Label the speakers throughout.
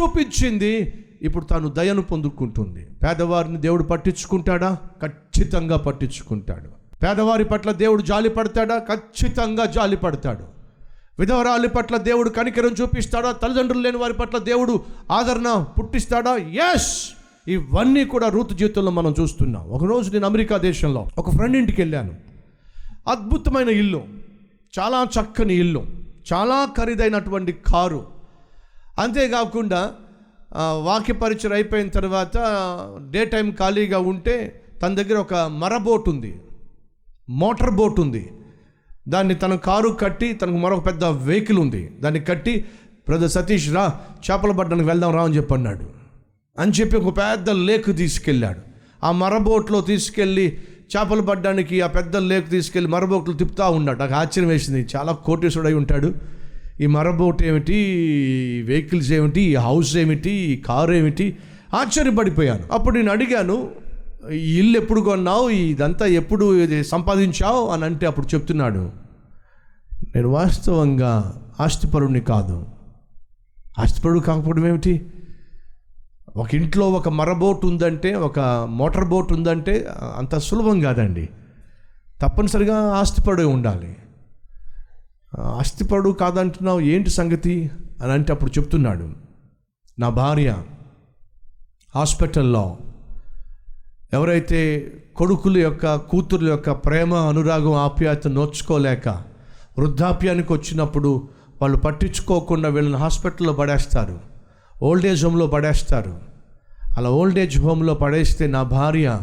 Speaker 1: చూపించింది. ఇప్పుడు తాను దయను పొందుకుంటుంది. పేదవారిని దేవుడు పట్టించుకుంటాడా? ఖచ్చితంగా పట్టించుకుంటాడు. పేదవారి పట్ల దేవుడు జాలి పడతాడా? ఖచ్చితంగా జాలి పడతాడు. విధవరాలి పట్ల దేవుడు కనికరం చూపిస్తాడా? తల్లిదండ్రులు లేని వారి పట్ల దేవుడు ఆదరణ పుట్టిస్తాడా? ఎస్ ఇవన్నీ కూడా రూతు జీవితంలో మనం చూస్తున్నాం. ఒకరోజు నేను అమెరికా దేశంలో ఒక ఫ్రెండ్ ఇంటికి వెళ్ళాను. అద్భుతమైన ఇల్లు. చాలా చక్కని ఇల్లు. చాలా ఖరీదైనటువంటి కారు. అంతేకాకుండా వాక్య పరిచయం అయిపోయిన తర్వాత డే టైం ఖాళీగా ఉంటే తన దగ్గర ఒక మరబోట్ ఉంది. మోటార్ బోట్ ఉంది. దాన్ని తన కారు కట్టి తనకు మరొక పెద్ద వెహికల్ ఉంది. దాన్ని కట్టి బ్రదర్ సతీష్ రా చేపల పడ్డానికి వెళ్దాం రా అని చెప్పి అన్నాడు. అని చెప్పి ఒక పెద్ద లేక్ తీసుకెళ్ళాడు. ఆ మరబోట్లో తీసుకెళ్ళి చేపలు పడ్డానికి ఆ పెద్ద లేక్ తీసుకెళ్ళి మరబోట్లు తిప్పుతూ ఉన్నాడు. నాకు ఆశ్చర్యం వేసింది. చాలా కోటేశ్వడై ఉంటాడు. ఈ మరబోట్ ఏమిటి? వెహికల్స్ ఏమిటి? ఈ హౌస్ ఏమిటి? ఈ కారు ఏమిటి? ఆశ్చర్యపడిపోయాను. అప్పుడు నేను అడిగాను ఈ ఇల్లు ఎప్పుడు కొన్నావు? ఇదంతా ఎప్పుడు ఇది సంపాదించావు? అని అంటే అప్పుడు చెప్తున్నాడు నేను వాస్తవంగా ఆస్తిపరుడిని కాదు. ఆస్తిపరుడు కాకపోవడం ఏమిటి? ఒక ఇంట్లో ఒక మరబోట్ ఉందంటే ఒక మోటార్ బోట్ ఉందంటే అంత సులభం కాదండి. తప్పనిసరిగా ఆస్తిపడి ఉండాలి. ఆస్తిపడు కాదంటున్నావు ఏంటి సంగతి? అని అంటే అప్పుడు చెప్తున్నాడు నా భార్య హాస్పిటల్లో ఎవరైతే కొడుకుల యొక్క కూతుర్ల యొక్క ప్రేమ అనురాగం ఆప్యాయత నోచుకోలేక వృద్ధాప్యానికి వచ్చినప్పుడు వాళ్ళు పట్టించుకోకుండా వీళ్ళని హాస్పిటల్లో పడేస్తారు ఓల్డ్ ఏజ్ హోమ్లో పడేస్తారు. అలా ఓల్డ్ ఏజ్ హోమ్లో పడేస్తే నా భార్య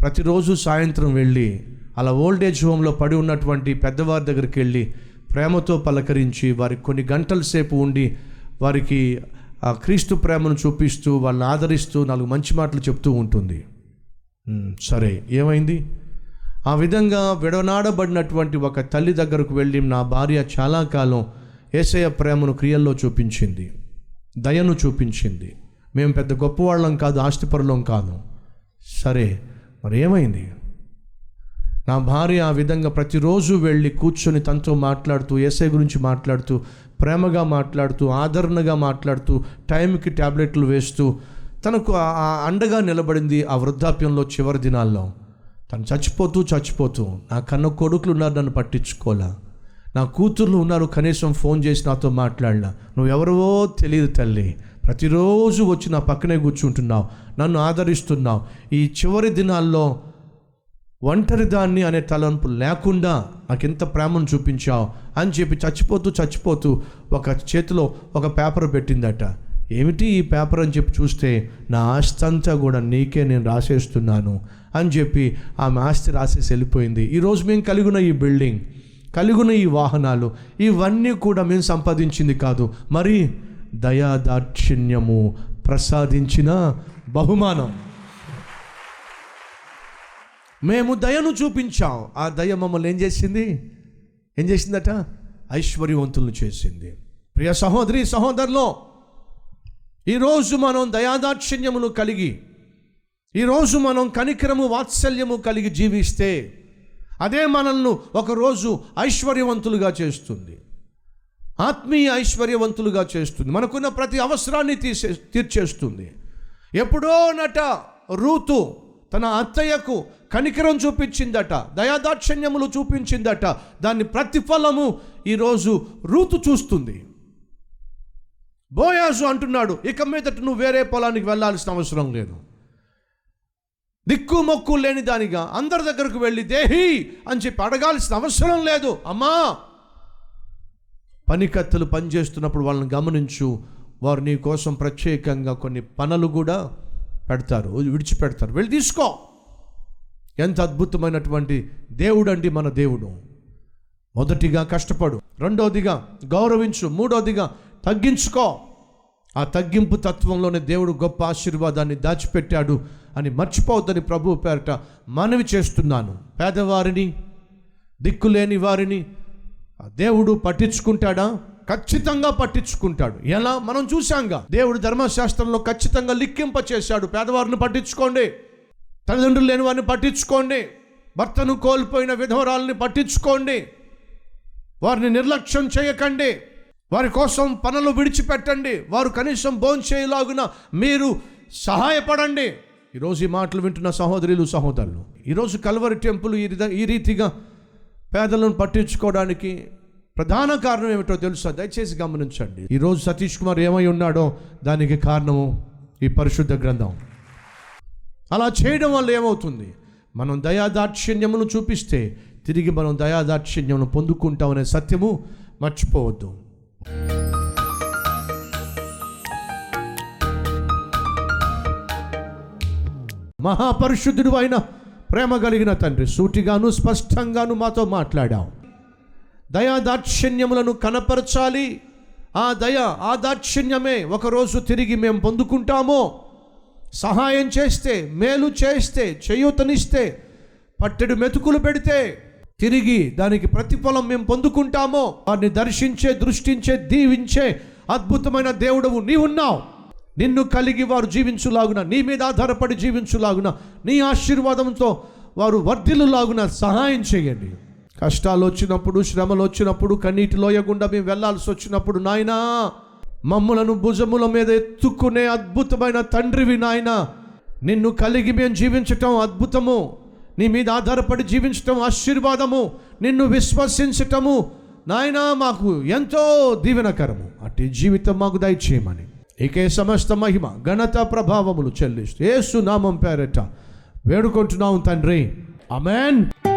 Speaker 1: ప్రతిరోజు సాయంత్రం వెళ్ళి అలా ఓల్డ్ ఏజ్ హోమ్లో పడి ఉన్నటువంటి పెద్దవారి దగ్గరికి వెళ్ళి ప్రేమతో పలకరించి వారికి కొన్ని గంటల సేపు ఉండి వారికి ఆ క్రీస్తు ప్రేమను చూపిస్తూ వాళ్ళని ఆదరిస్తూ నాలుగు మంచి మాటలు చెప్తూ ఉంటుంది. సరే ఏమైంది? ఆ విధంగా విడనాడబడినటువంటి ఒక తల్లి దగ్గరకు వెళ్ళి నా భార్య చాలా కాలం ఏసయ ప్రేమను క్రియల్లో చూపించింది దయను చూపించింది. మేము పెద్ద గొప్పవాళ్ళం కాదు ఆస్తిపరులం కాదు. సరే మరి ఏమైంది? నా భార్య ఆ విధంగా ప్రతిరోజు వెళ్ళి కూర్చొని తనతో మాట్లాడుతూ ఏసై గురించి మాట్లాడుతూ ప్రేమగా మాట్లాడుతూ ఆదరణగా మాట్లాడుతూ టైంకి ట్యాబ్లెట్లు వేస్తూ తనకు ఆ- అండగా నిలబడింది ఆ వృద్ధాప్యంలో చివరి దినాల్లో. తను చచ్చిపోతూ చచ్చిపోతూ నా కన్న కొడుకులు ఉన్నారు నన్ను పట్టించుకోలే నా కూతుర్లు ఉన్నారు కనీసం ఫోన్ చేసి నాతో మాట్లాడలా? నువ్వు తెలియదు తల్లి. ప్రతిరోజు వచ్చి నా పక్కనే కూర్చుంటున్నావు నన్ను ఆదరిస్తున్నావు. ఈ చివరి దినాల్లో ఒంటరి దాన్ని అనే తలంపు లేకుండా నాకు ఎంత ప్రేమను చూపించావు అని చెప్పి చచ్చిపోతూ చచ్చిపోతూ ఒక చేతిలో ఒక పేపర్ పెట్టిందట. ఏమిటి ఈ పేపర్ అని చెప్పి చూస్తే నా ఆస్తి అంతా కూడా నీకే నేను రాసేస్తున్నాను అని చెప్పి ఆమె ఆస్తి రాసేసి వెళ్ళిపోయింది. ఈరోజు మేము కలిగిన ఈ బిల్డింగ్ కలిగిన ఈ వాహనాలు ఇవన్నీ కూడా మేము సంపాదించింది కాదు. మరి దయాదాక్షిణ్యము ప్రసాదించిన బహుమానం. మేము దయను చూపించాం. ఆ దయ మమ్మల్ని ఏం చేసింది? ఏం చేసిందట? ఐశ్వర్యవంతులను చేసింది. ప్రియ సహోదరి సహోదరులో ఈరోజు మనం దయాదాక్షిణ్యమును కలిగి ఈరోజు మనం కనికరము వాత్సల్యము కలిగి జీవిస్తే అదే మనల్ని ఒకరోజు ఐశ్వర్యవంతులుగా చేస్తుంది. ఆత్మీయ ఐశ్వర్యవంతులుగా చేస్తుంది. మనకున్న ప్రతి అవసరాన్ని తీసే తీర్చేస్తుంది. ఎప్పుడో నట రూతు తన అత్తయ్యకు కనికరం చూపించిందట దయాదాక్షణ్యములు చూపించిందట. దాని ప్రతిఫలము ఈరోజు రూతు చూస్తుంది. బోయాజు అంటున్నాడు ఇక మీదట నువ్వు వేరే పొలానికి వెళ్ళాల్సిన అవసరం లేదు. దిక్కు మొక్కు లేని దానిగా అందరి దగ్గరకు వెళ్ళి దేహి అని చెప్పి అడగాల్సిన అవసరం లేదు. అమ్మా! పనికత్తలు పనిచేస్తున్నప్పుడు వాళ్ళని గమనించు వారు నీ కోసం ప్రత్యేకంగా కొన్ని పనులు కూడా పెడతారు విడిచిపెడతారు. వెళ్ళి తీసుకో. ఎంత అద్భుతమైనటువంటి దేవుడు అండి మన దేవుడు. మొదటిగా కష్టపడు రెండోదిగా గౌరవించు మూడోదిగా తగ్గించుకో. ఆ తగ్గింపు తత్వంలోనే దేవుడు గొప్ప ఆశీర్వాదాన్ని దాచిపెట్టాడు అని మర్చిపోవద్దని ప్రభు పేరట మనవి చేస్తున్నాను. పేదవారిని దిక్కులేని వారిని ఆ దేవుడు పట్టించుకుంటాడా? ఖచ్చితంగా పట్టించుకుంటాడు. ఎలా? మనం చూశాంగా. దేవుడు ధర్మశాస్త్రంలో ఖచ్చితంగా లిక్కింప చేశాడు పేదవారిని పట్టించుకోండి. తల్లిదండ్రులు లేని వారిని పట్టించుకోండి. భర్తను కోల్పోయిన విధవరాలని పట్టించుకోండి. వారిని నిర్లక్ష్యం చేయకండి. వారి కోసం పనులు విడిచిపెట్టండి. వారు కనీసం భోంచేయలాగున మీరు సహాయపడండి. ఈరోజు ఈ మాటలు వింటున్న సహోదరులు సహోదరులు ఈరోజు కల్వరి టెంపుల్ ఈ ఈ రీతిగా పేదలను పట్టించుకోవడానికి ప్రధాన కారణం ఏమిటో తెలుసా? దయచేసి గమనించండి. ఈరోజు సతీష్ కుమార్ ఏమై ఉన్నాడో దానికి కారణము ఈ పరిశుద్ధ గ్రంథం. అలా చేయడం వల్ల ఏమవుతుంది? మనం దయాదాక్షిణ్యమును చూపిస్తే తిరిగి మనం దయాదాక్షిణ్యమును పొందుకుంటామనే సత్యము మర్చిపోవద్దు. మహాపరిశుద్ధుడు అయిన ప్రేమ కలిగిన తండ్రి సూటిగాను స్పష్టంగాను మాతో మాట్లాడాం. దయాదాక్షిణ్యములను కనపరచాలి. ఆ దయ ఆ దాక్షిణ్యమే ఒకరోజు తిరిగి మేము పొందుకుంటామో. సహాయం చేస్తే మేలు చేస్తే చేయూతనిస్తే పట్టెడు మెతుకులు పెడితే తిరిగి దానికి ప్రతిఫలం మేము పొందుకుంటామో. వారిని దర్శించే దృష్టించే దీవించే అద్భుతమైన దేవుడవు నీవున్నావు. నిన్ను కలిగి వారు జీవించులాగున నీ మీద ఆధారపడి జీవించులాగున నీ ఆశీర్వాదంతో వారు వర్ధిల్లులాగున సహాయం చేయండి. కష్టాలు వచ్చినప్పుడు శ్రమలు వచ్చినప్పుడు కన్నీటి లోయగుండా మేము వెళ్ళాల్సి వచ్చినప్పుడు నాయనా మమ్ములను భుజముల మీద ఎత్తుకునే అద్భుతమైన తండ్రివి నాయన. నిన్ను కలిగి మేము జీవించటం అద్భుతము. నీ మీద ఆధారపడి జీవించటం ఆశీర్వాదము. నిన్ను విశ్వసించటము. నాయనా మాకు ఎంతో దీవెనకరము. అటు జీవితం మాకు దయచేయమని. ఇకే సమస్త మహిమ ఘనత ప్రభావములు చెల్లిస్తూ ఏసు నామం పేరట వేడుకుంటున్నాం తండ్రి. అమెన్